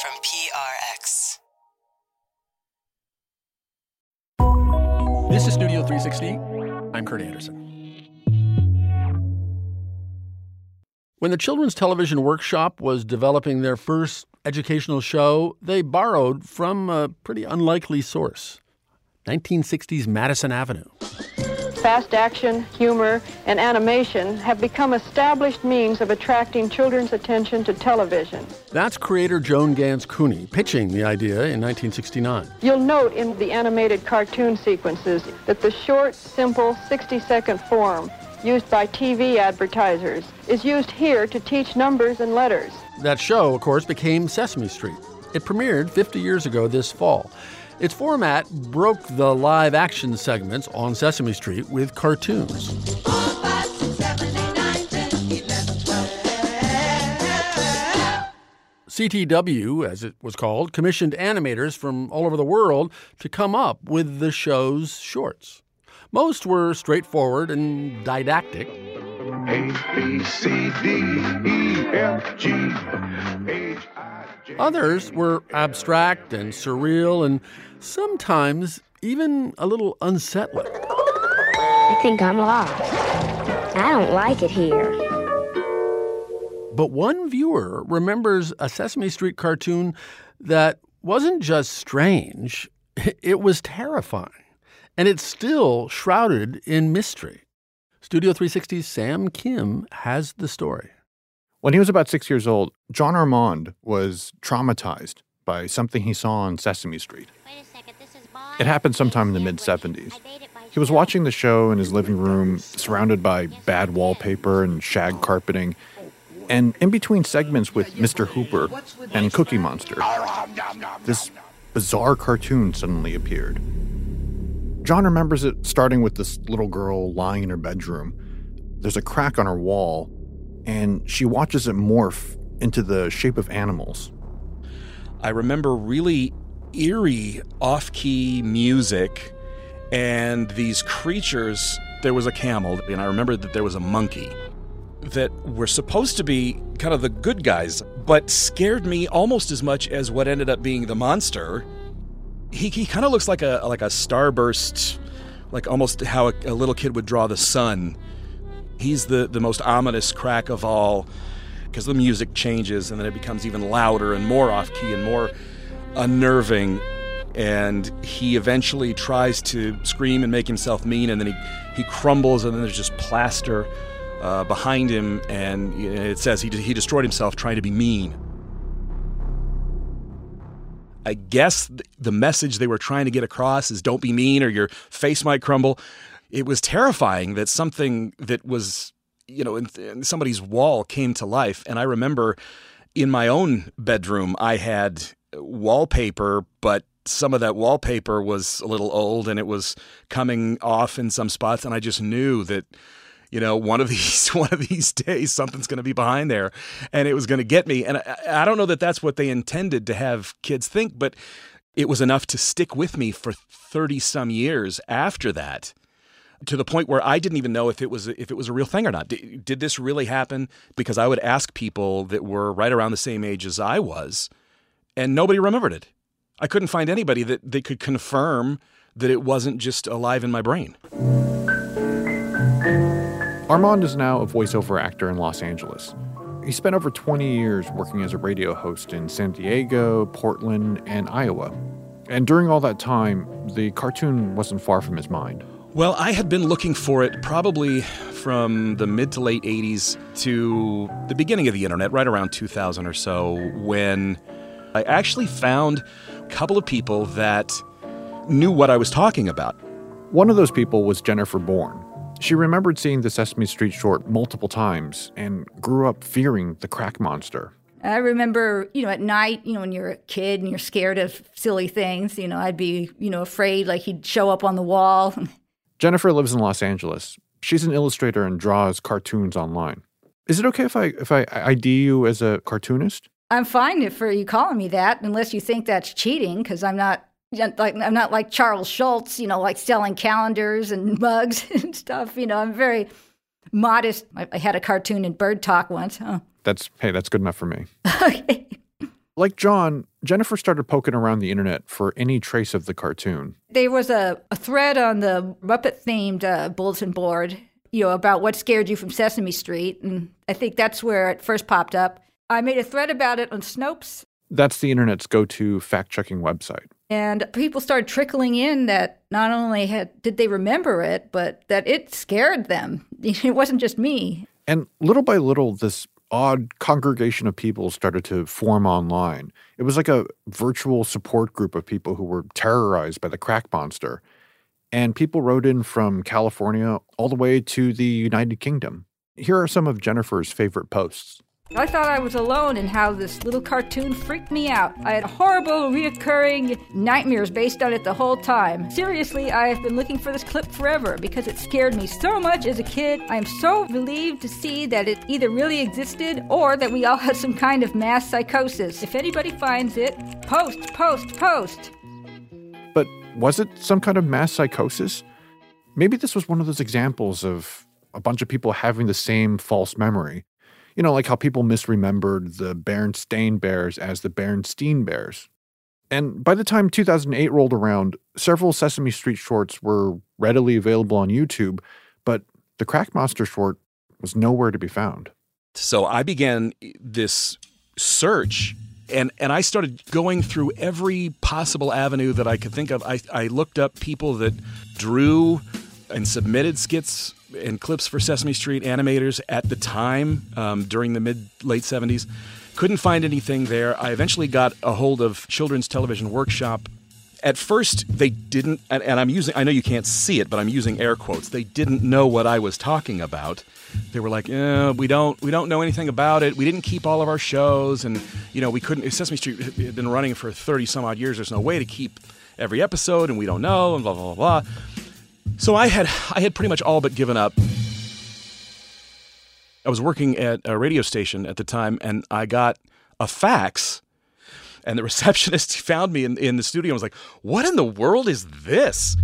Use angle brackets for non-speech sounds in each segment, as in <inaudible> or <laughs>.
from PRX. This is Studio 360. I'm Kurt Andersen. When the Children's Television Workshop was developing their first educational show, they borrowed from a pretty unlikely source 1960s Madison Avenue. Fast action, humor, and animation have become established means of attracting children's attention to television. That's creator Joan Ganz Cooney pitching the idea in 1969. You'll note in the animated cartoon sequences that the short, simple 60 second form used by TV advertisers is used here to teach numbers and letters. That show, of course, became Sesame Street. It premiered 50 years ago this fall. Its format broke the live action segments on Sesame Street with cartoons. CTW, as it was called, commissioned animators from all over the world to come up with the show's shorts. Most were straightforward and didactic. A, B, C, D, E, F, G, H, I, J. Others were abstract and surreal and sometimes even a little unsettling. I think I'm lost. I don't like it here. But one viewer remembers a Sesame Street cartoon that wasn't just strange, <laughs> it was terrifying. And it's still shrouded in mystery. Studio 360's Sam Kim has the story. When he was about six years old, John Armand was traumatized by something he saw on Sesame Street. It happened sometime in the mid 70s. He was watching the show in his living room, surrounded by bad wallpaper and shag carpeting. And in between segments with Mr. Hooper and Cookie Monster, this bizarre cartoon suddenly appeared. John remembers it starting with this little girl lying in her bedroom. There's a crack on her wall, and she watches it morph into the shape of animals. I remember really eerie, off key music and these creatures. There was a camel, and I remember that there was a monkey that were supposed to be kind of the good guys, but scared me almost as much as what ended up being the monster. He, he kind of looks like a like a starburst, like almost how a, a little kid would draw the sun. He's the, the most ominous crack of all because the music changes and then it becomes even louder and more off key and more unnerving. And he eventually tries to scream and make himself mean, and then he, he crumbles, and then there's just plaster uh, behind him, and it says he, he destroyed himself trying to be mean. I guess the message they were trying to get across is don't be mean or your face might crumble. It was terrifying that something that was, you know, somebody's wall came to life. And I remember in my own bedroom, I had wallpaper, but some of that wallpaper was a little old and it was coming off in some spots. And I just knew that you know one of <laughs> these one of these days something's going to be behind there and it was going to get me and I, I don't know that that's what they intended to have kids think but it was enough to stick with me for 30 some years after that to the point where I didn't even know if it was if it was a real thing or not. Did, did, this really happen? Because I would ask people that were right around the same age as I was, and nobody remembered it. I couldn't find anybody that they could confirm that it wasn't just alive in my brain. Armand is now a voiceover actor in Los Angeles. He spent over 20 years working as a radio host in San Diego, Portland, and Iowa. And during all that time, the cartoon wasn't far from his mind. Well, I had been looking for it probably from the mid to late 80s to the beginning of the internet, right around 2000 or so, when I actually found a couple of people that knew what I was talking about. One of those people was Jennifer Bourne. She remembered seeing the Sesame Street short multiple times and grew up fearing the crack monster. I remember, you know, at night, you know, when you're a kid and you're scared of silly things, you know, I'd be, you know, afraid like he'd show up on the wall. <laughs> Jennifer lives in Los Angeles. She's an illustrator and draws cartoons online. Is it okay if I if I ID you as a cartoonist? I'm fine if for you calling me that, unless you think that's cheating, because I'm not like I'm not like Charles Schulz, you know, like selling calendars and <laughs> mugs and stuff. You know, I'm very modest. I, I had a cartoon in Bird Talk once. Huh? That's hey, that's good enough for me. <laughs> okay. Like John, Jennifer started poking around the internet for any trace of the cartoon. There was a, a thread on the Muppet themed uh, bulletin board, you know, about what scared you from Sesame Street. And I think that's where it first popped up. I made a thread about it on Snopes, That's the internet's go to fact checking website. and people started trickling in that not only had did they remember it, but that it scared them. <laughs> It wasn't just me. And little by little, this odd congregation of people started to form online. It was like a virtual support group of people who were terrorized by the crack monster. And people wrote in from California all the way to the United Kingdom. Here are some of Jennifer's favorite posts. I thought I was alone in how this little cartoon freaked me out. I had horrible, reoccurring nightmares based on it the whole time. Seriously, I have been looking for this clip forever because it scared me so much as a kid. I am so relieved to see that it either really existed or that we all <laughs> have some kind of mass psychosis. If anybody finds it, post, post, post. But was it some kind of mass psychosis? Maybe this was one of those examples of a bunch of people having the same false memory. You know, like how people misremembered the Berenstain Bears as the Berenstein Bears. And by the time 2008 rolled around, several Sesame Street shorts were readily available on YouTube, but the Crack Monster short was nowhere to be found. So I began eh, this search and and I started going through every possible avenue that I could think of. I, I looked up people that drew and submitted skits and clips for Sesame Street animators at the time um, during the mid late 70s. Couldn't find anything there. I eventually got a hold of Children's Television Workshop. At first, they didn't, and, and I'm using, I know you can't see it, but I'm using air quotes. They didn't know what I was talking about. They were like, eh, we don't, we don't know anything about it. We didn't keep all of our shows, and you know, we couldn't. Sesame Street had been running for 30 some odd years. There's no way to keep every episode, and we don't know, and blah blah blah blah. So I had I had pretty much all but given up. I was working at a radio station at the time, and I got a fax, and the <laughs> receptionist found me in, in the studio and was like, "What in the world is this?"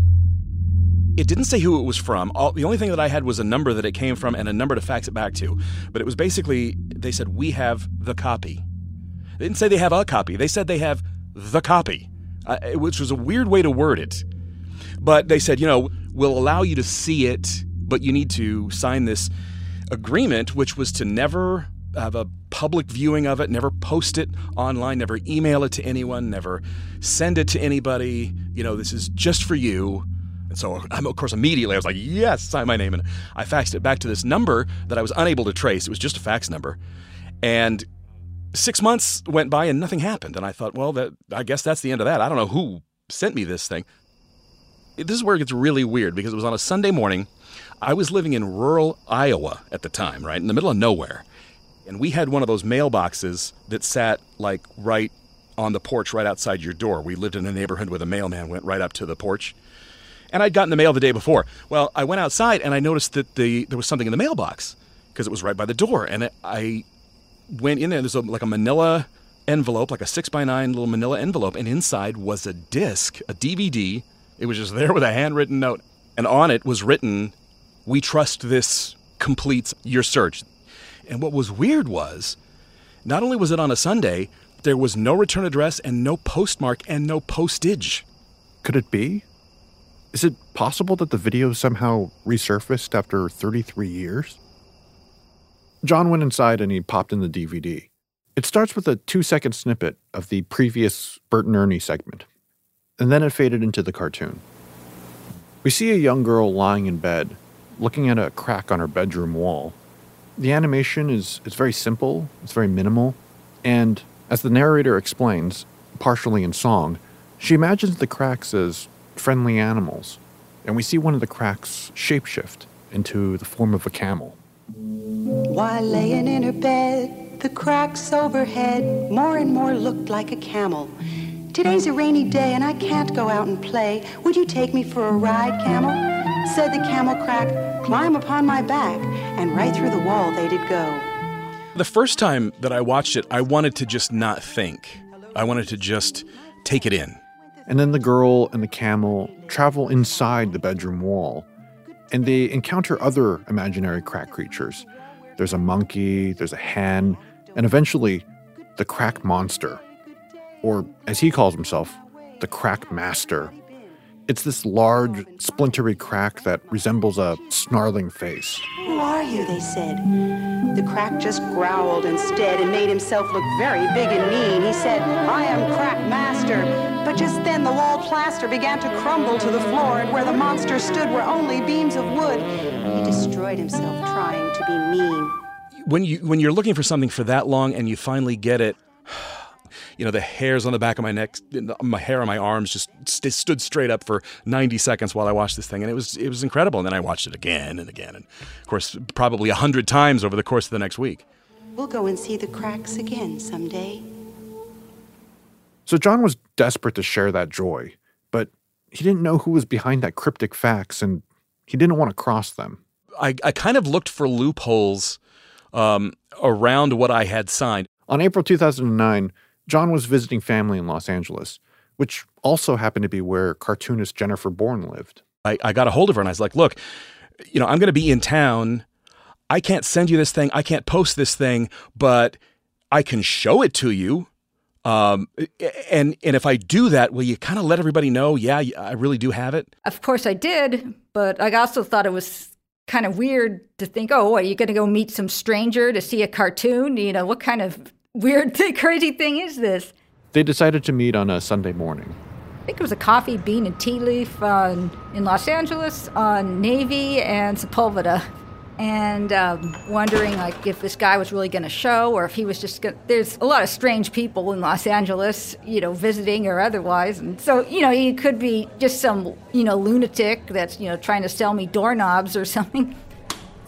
It didn't say who it was from. All, the only thing that I had was a number that it came from and a number to fax it back to. But it was basically they said we have the copy. They didn't say they have a copy. They said they have the copy, uh, which was a weird way to word it. But they said, you know, we'll allow you to see it, but you need to sign this agreement, which was to never have a public viewing of it, never post it online, never email it to anyone, never send it to anybody. You know, this is just for you. And so, I'm, of course, immediately I was like, yes, sign my name. And I faxed it back to this number that I was unable to trace. It was just a fax number. And six months went by and nothing happened. And I thought, well, that I guess that's the end of that. I don't know who sent me this thing. This is where it gets really weird because it was on a Sunday morning. I was living in rural Iowa at the time, right in the middle of nowhere. And we had one of those mailboxes that sat like right on the porch right outside your door. We lived in a neighborhood where the mailman went right up to the porch. And I'd gotten the mail the day before. Well, I went outside and I noticed that the there was something in the mailbox because it was right by the door. And it, I went in there. There's a, like a Manila envelope, like a six by nine little Manila envelope, and inside was a disc, a DVD. It was just there with a handwritten note, and on it was written, "We trust this completes your search." And what was weird was, not only was it on a Sunday, there was no return address and no postmark and no postage. Could it be? Is it possible that the video somehow resurfaced after 33 years? John went inside and he popped in the DVD. It starts with a two second snippet of the previous Bert and Ernie segment, and then it faded into the cartoon. We see a young girl lying in bed, looking at a crack on her bedroom wall. The animation is, is very simple, it's very minimal, and as the narrator explains, partially in song, she imagines the cracks as friendly animals, and we see one of the cracks shapeshift into the form of a camel. While laying in her bed, the cracks overhead more and more looked like a camel. Today's a rainy day and I can't go out and play. Would you take me for a ride, camel? Said the camel crack, climb upon my back, and right through the wall they did go. The first time that I watched it, I wanted to just not think. I wanted to just take it in. And then the girl and the camel travel inside the bedroom wall, and they encounter other imaginary crack creatures. There's a monkey, there's a hen, and eventually, the crack monster. Or as he calls himself, the crack master. It's this large, splintery crack that resembles a snarling face. Who are you? They said. The crack just growled instead and made himself look very big and mean. He said, I am Crack Master. But just then the wall plaster began to crumble to the floor, and where the monster stood were only beams of wood. He destroyed himself trying to be mean. When you when you're looking for something for that long and you finally get it, you know the hairs on the back of my neck, my hair on my arms just st- stood straight up for 90 seconds while I watched this thing, and it was it was incredible. And then I watched it again and again, and of course probably a hundred times over the course of the next week. We'll go and see the cracks again someday. So John was desperate to share that joy, but he didn't know who was behind that cryptic fax and he didn't want to cross them. I, I kind of looked for loopholes um, around what I had signed. On April 2009, John was visiting family in Los Angeles, which also happened to be where cartoonist Jennifer Bourne lived. I, I got a hold of her and I was like, look, you know, I'm going to be in town. I can't send you this thing. I can't post this thing, but I can show it to you. Um, and and if I do that, will you kind of let everybody know? Yeah, I really do have it. Of course, I did, but I also thought it was kind of weird to think, oh, are you going to go meet some stranger to see a cartoon? You know, what kind of weird, <laughs> crazy thing is this? They decided to meet on a Sunday morning. I think it was a coffee bean and tea leaf on, in Los Angeles on Navy and Sepulveda and um, wondering like if this guy was really going to show or if he was just going there's a lot of strange people in los angeles you know visiting or otherwise and so you know he could be just some you know lunatic that's you know trying to sell me doorknobs or <laughs> something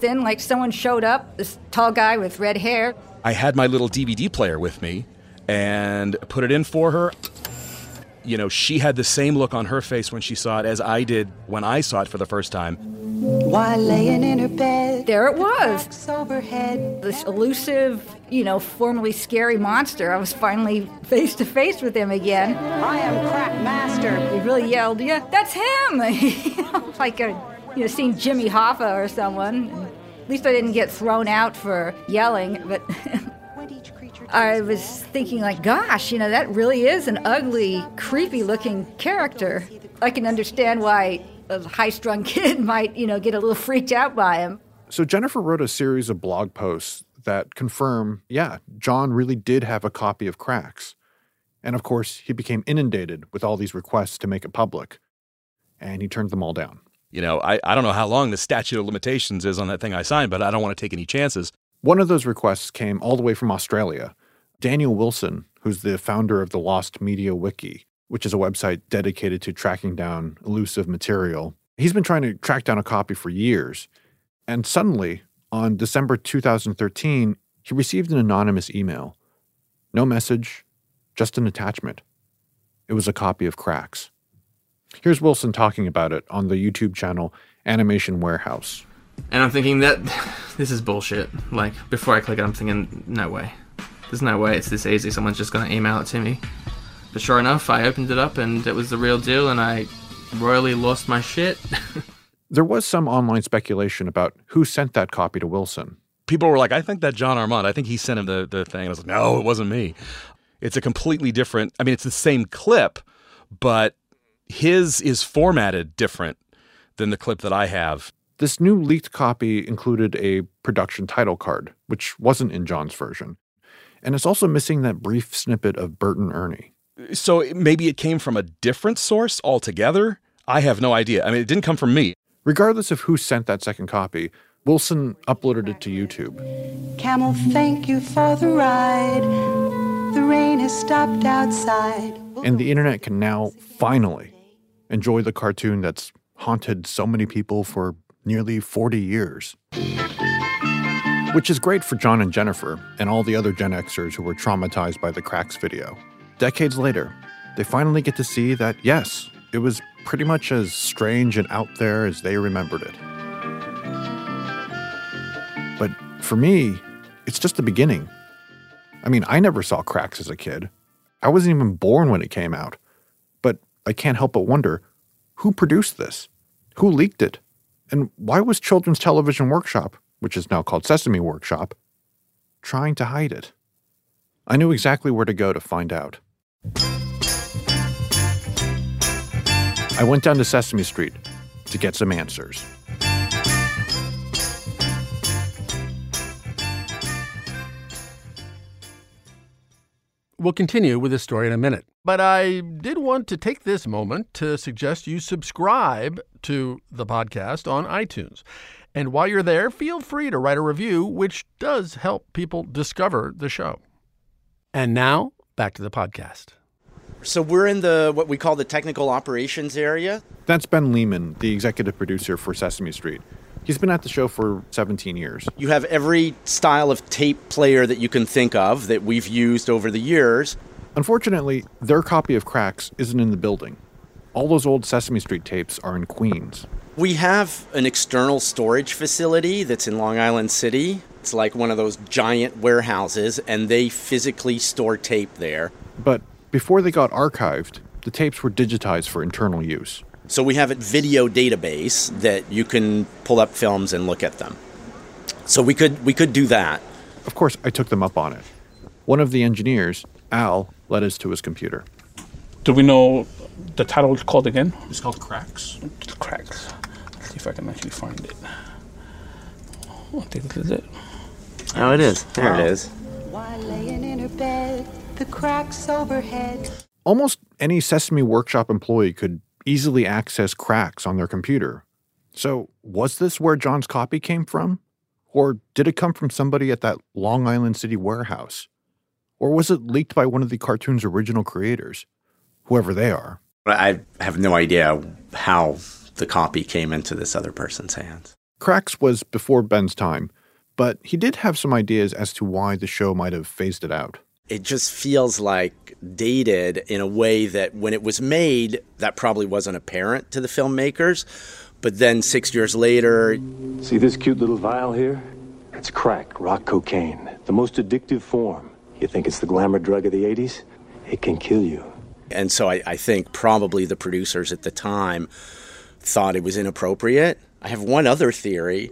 then like someone showed up this tall guy with red hair i had my little dvd player with me and put it in for her. You know she had the same look on her face when she saw it as i did when i saw it for the first time. While laying in her bed, there it was. cracks overhead. this elusive you know formerly scary monster. I was finally face to face with him again. I am Crack Master. he really yelled yeah that's him! <laughs> You know, like a you know seeing jimmy hoffa or someone at least i didn't get thrown out for yelling but When each creature I was thinking, like, gosh, you know, that really is an ugly, creepy looking character. I can understand why a high strung <laughs> kid might, you know, get a little freaked out by him. So Jennifer wrote a series of blog posts that confirm, yeah, John really did have a copy of Cracks. And of course, he became inundated with all these requests to make it public. And he turned them all down. You know, I, I don't know how long the statute of limitations is on that thing I signed, but I don't want to take any chances. One of those requests came all the way from Australia. Daniel Wilson, who's the founder of the Lost Media Wiki, which is a website dedicated to tracking down elusive material, he's been trying to track down a copy for years. And suddenly, on December 2013, he received an anonymous email. No message, just an attachment. It was a copy of Cracks. Here's Wilson talking about it on the YouTube channel Animation Warehouse. And I'm thinking that <sighs> this is bullshit. Like, before I click it, I'm thinking, no way. There's no way it's this easy. Someone's just going to email it to me. But sure enough, I opened it up and it was the real deal, and I royally lost my shit. <laughs> There was some online speculation about who sent that copy to Wilson. People were like, I think that John Armand, I think he sent him the, the thing. And I was like, no, it wasn't me. It's a completely different, I mean, it's the same clip, but his is formatted different than the clip that I have. This new leaked copy included a production title card, which wasn't in John's version. And it's also missing that brief snippet of Bert and Ernie. So maybe it came from a different source altogether. I have no idea. I mean, it didn't come from me. Regardless of who sent that second copy, Wilson uploaded it to YouTube. Camel, thank you for the ride. The rain has stopped outside. And the internet can now finally enjoy the cartoon that's haunted so many people for nearly 40 years. Which is great for John and Jennifer and all the other Gen Xers who were traumatized by the Cracks video. Decades later, they finally get to see that, yes, it was pretty much as strange and out there as they remembered it. But for me, it's just the beginning. I mean, I never saw Cracks as a kid. I wasn't even born when it came out. I can't help but wonder who produced this? Who leaked it? And why was Children's Television Workshop, which is now called Sesame Workshop, trying to hide it? I knew exactly where to go to find out. I went down to Sesame Street to get some answers. We'll continue with this story in a minute. But I did want to take this moment to suggest you subscribe to the podcast on iTunes. And while you're there, feel free to write a review, which does help people discover the show. And now, back to the podcast. So we're in the what we call the technical operations area. That's Ben Lehmann, the executive producer for Sesame Street. He's been at the show for 17 years. You have every style of tape player that you can think of that we've used over the years. Unfortunately, their copy of Cracks isn't in the building. All those old Sesame Street tapes are in Queens. We have an external storage facility that's in Long Island City. It's like one of those giant warehouses, and they physically store tape there. But before they got archived, the tapes were digitized for internal use. So we have a video database that you can pull up films and look at them. So we could we could do that. Of course, I took them up on it. One of the engineers, Al, led us to his computer. Do we know the title is called again? It's called Cracks. Cracks. Let's see if I can actually find it. Oh, I think this is it. Oh, it is. There it is. While laying in her bed, the cracks overhead. Almost any Sesame Workshop employee could easily access cracks on their computer. So, was this where John's copy came from? Or did it come from somebody at that Long Island City warehouse? Or was it leaked by one of the cartoon's original creators? Whoever they are. I have no idea how the copy came into this other person's hands. Cracks was before Ben's time, but he did have some ideas as to why the show might have phased it out. It just feels like dated in a way that when it was made, that probably wasn't apparent to the filmmakers. But then six years later, See this cute little vial here? It's crack, rock cocaine, the most addictive form. You think it's the glamour drug of the 80s? It can kill you. and so I, I think probably the producers at the time thought it was inappropriate. I have one other theory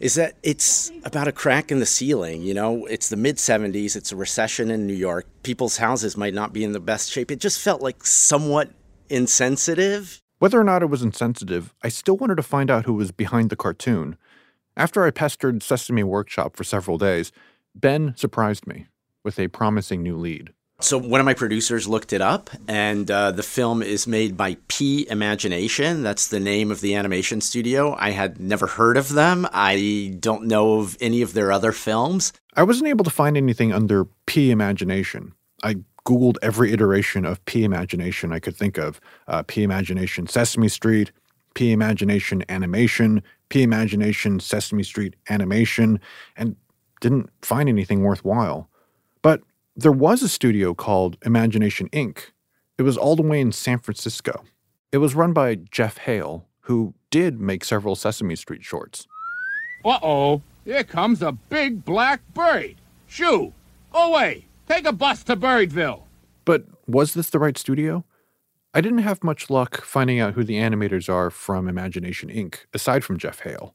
is that it's about a crack in the ceiling. You know, it's the mid 70s, it's a recession in New York. People's houses might not be in the best shape. It just felt like somewhat insensitive. Whether or not it was insensitive, I still wanted to find out who was behind the cartoon. After I pestered Sesame Workshop for several days, Ben surprised me with a promising new lead. So one of my producers looked it up, and uh, the film is made by P Imagination. That's the name of the animation studio. I had never heard of them. I don't know of any of their other films. I wasn't able to find anything under P Imagination. I Googled every iteration of P Imagination I could think of uh, P Imagination Sesame Street, P Imagination Animation, P Imagination Sesame Street Animation, and didn't find anything worthwhile. There was a studio called Imagination Inc. It was all the way in San Francisco. It was run by Jeff Hale, who did make several Sesame Street shorts. Uh oh, here comes a big black bird. Shoo! Go away! Take a bus to Birdville! But was this the right studio? I didn't have much luck finding out who the animators are from Imagination Inc., aside from Jeff Hale.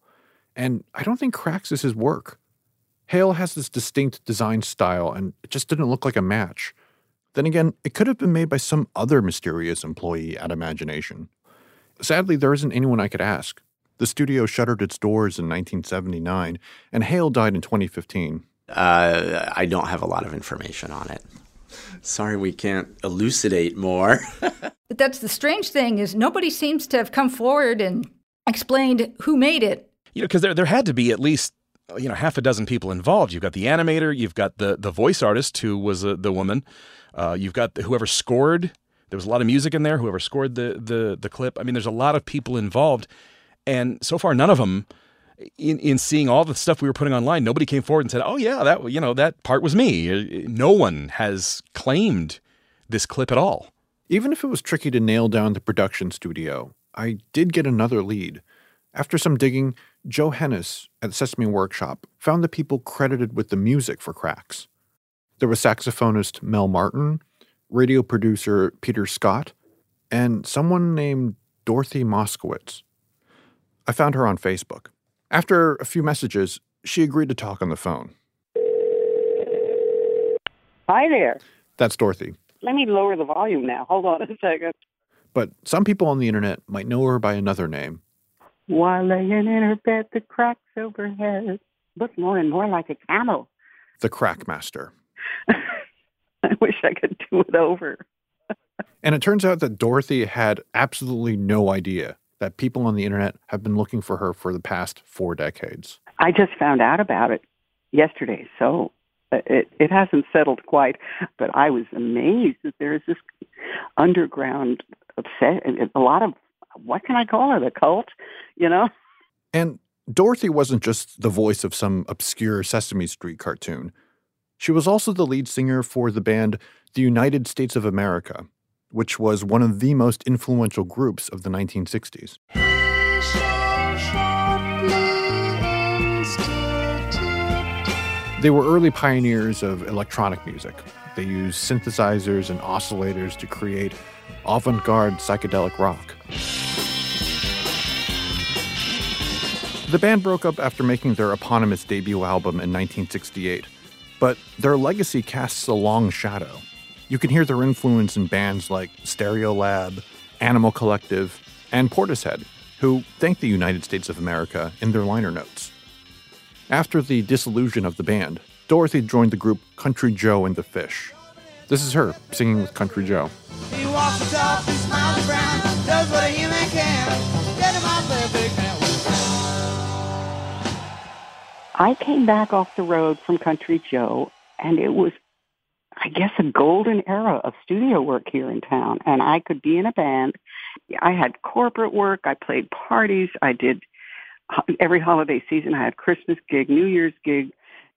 And I don't think Cracks is his work. Hale has this distinct design style, and it just didn't look like a match. Then again, it could have been made by some other mysterious employee at Imagination. Sadly, there isn't anyone I could ask. The studio shuttered its doors in 1979, and Hale died in 2015. Uh, I don't have a lot of information on it. Sorry, we can't elucidate more. <laughs> But that's the strange thing is nobody seems to have come forward and explained who made it. You know, because there there had to be at least you know half a dozen people involved. You've got the animator, you've got the the voice artist who was uh, the woman, uh, you've got whoever scored. There was a lot of music in there. Whoever scored the the the clip. I mean, there's a lot of people involved, and so far none of them. In, in seeing all the stuff we were putting online, nobody came forward and said, "Oh yeah, that you know that part was me." No one has claimed this clip at all. Even if it was tricky to nail down the production studio, I did get another lead. After some digging, Joe Hennis at Sesame Workshop found the people credited with the music for Cracks. There was saxophonist Mel Martin, radio producer Peter Scott, and someone named Dorothy Moskowitz. I found her on Facebook. After a few messages, she agreed to talk on the phone. Hi there. That's Dorothy. Let me lower the volume now. Hold on a second. But some people on the internet might know her by another name. While laying in her bed, the cracks overhead look more and more like a camel. The Crackmaster. <laughs> I wish I could do it over. <laughs> And it turns out that Dorothy had absolutely no idea that people on the internet have been looking for her for the past four decades. I just found out about it yesterday, so uh, it it hasn't settled quite. But I was amazed that there is this underground upset, a lot of what can I call it, a cult, you know? And Dorothy wasn't just the voice of some obscure Sesame Street cartoon. She was also the lead singer for the band The United States of America, which was one of the most influential groups of the 1960s. They were early pioneers of electronic music. They used synthesizers and oscillators to create avant garde psychedelic rock. The band broke up after making their eponymous debut album in 1968, but their legacy casts a long shadow. You can hear their influence in bands like Stereolab, Animal Collective, and Portishead, who thank the United States of America in their liner notes. After the dissolution of the band, Dorothy joined the group Country Joe and the Fish. This is her singing with Country Joe. I came back off the road from Country Joe, and it was, I guess, a golden era of studio work here in town. And I could be in a band. I had corporate work. I played parties. I did every holiday season. I had Christmas gig, New Year's gig,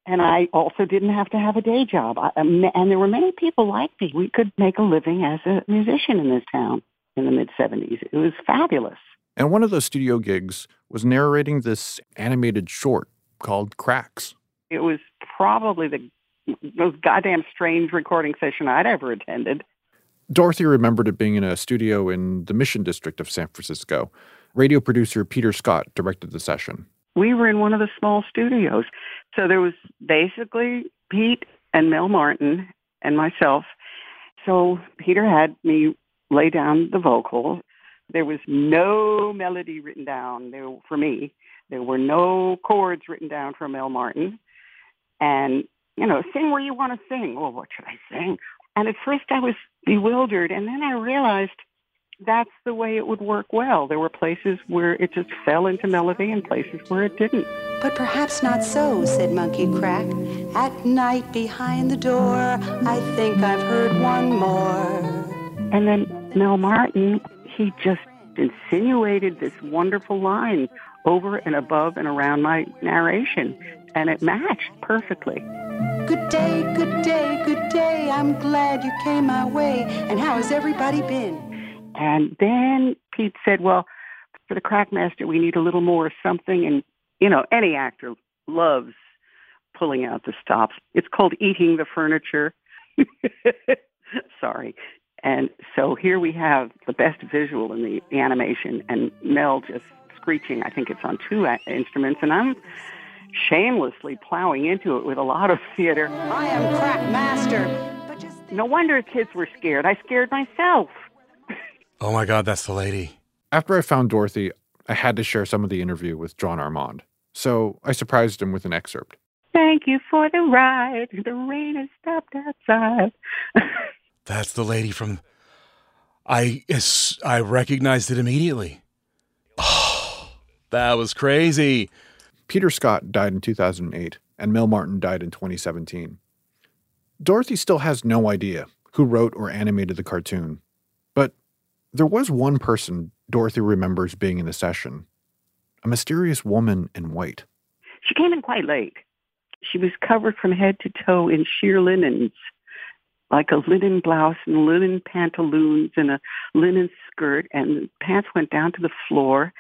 and I also didn't have to have a day job. Um, and there were many people like me. We could make a living as a musician in this town in the mid 70s. It was fabulous. And one of those studio gigs was narrating this animated short called Cracks. It was probably the most goddamn strange recording session I'd ever attended. Dorothy remembered it being in a studio in the Mission District of San Francisco. Radio producer Peter Scott directed the session. We were in one of the small studios. So there was basically Pete and Mel Martin and myself. So Peter had me lay down the vocal. There was no melody written down there for me. There were no chords written down for Mel Martin. And, you know, sing where you want to sing. Well, what should I sing? And at first I was bewildered. And then I realized that's the way it would work well. There were places where it just fell into melody and places where it didn't. But perhaps not so, said Monkey Crack. At night behind the door, I think I've heard one more. And then Mel Martin, he just insinuated this wonderful line over and above and around my narration, and it matched perfectly. Good day, good day, good day. I'm glad you came my way. And how has everybody been? And then Pete said, well, for the Crackmaster, we need a little more something. And, you know, any actor loves pulling out the stops. It's called eating the furniture. <laughs> Sorry. And so here we have the best visual in the, the animation and Mel just screeching. I think it's on two uh, instruments. And I'm shamelessly plowing into it with a lot of theater. I am crack master. Crackmaster. No wonder kids were scared. I scared myself. Oh my God, that's the lady. After I found Dorothy, I had to share some of the interview with John Armand. So I surprised him with an excerpt. Thank you for the ride. The rain has stopped outside. <laughs> That's the lady from. I I recognized it immediately. That was crazy. Peter Scott died in 2008, and Mel Martin died in 2017. Dorothy still has no idea who wrote or animated the cartoon, but there was one person Dorothy remembers being in the session a mysterious woman in white. She came in quite late. She was covered from head to toe in sheer linens, like a linen blouse and linen pantaloons and a linen skirt, and the pants went down to the floor.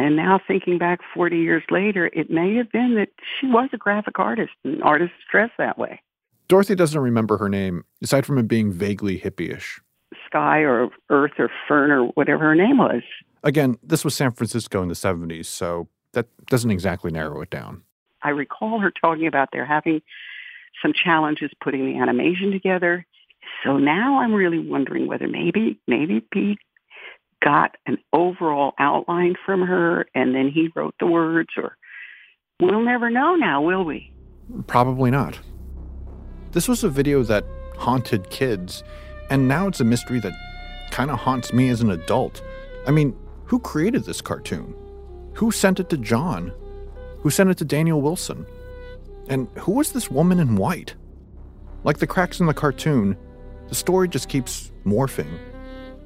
And now thinking back 40 years later, it may have been that she was a graphic artist, and artists dress that way. Dorothy doesn't remember her name, aside from it being vaguely hippie-ish. Sky or Earth or Fern or whatever her name was. Again, this was San Francisco in the 70s, so that doesn't exactly narrow it down. I recall her talking about there having some challenges putting the animation together. So now I'm really wondering whether maybe, maybe Pete got an overall outline from her and then he wrote the words or we'll never know now, will we? Probably not. This was a video that haunted kids, and now it's a mystery that kind of haunts me as an adult. I mean, who created this cartoon? Who sent it to John? Who sent it to Daniel Wilson? And who was this woman in white? Like the cracks in the cartoon, the story just keeps morphing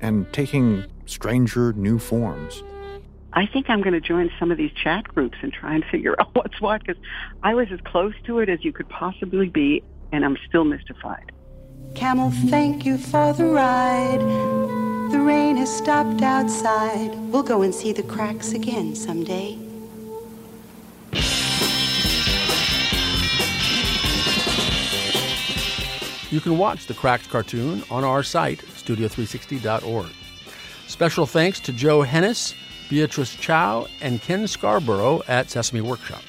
and taking stranger new forms. I think I'm going to join some of these chat groups and try and <laughs> figure out what's what because I was as close to it as you could possibly be, and I'm still mystified. Camel, thank you for the ride. The rain has stopped outside. We'll go and see the cracks again someday. You can watch the Cracked cartoon on our site, studio360.org. Special thanks to Joe Hennis, Beatrice Chow, and Ken Scarborough at Sesame Workshop.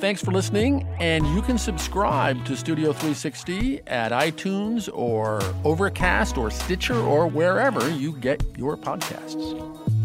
Thanks for listening, and you can subscribe to Studio 360 at iTunes or Overcast or Stitcher or wherever you get your podcasts.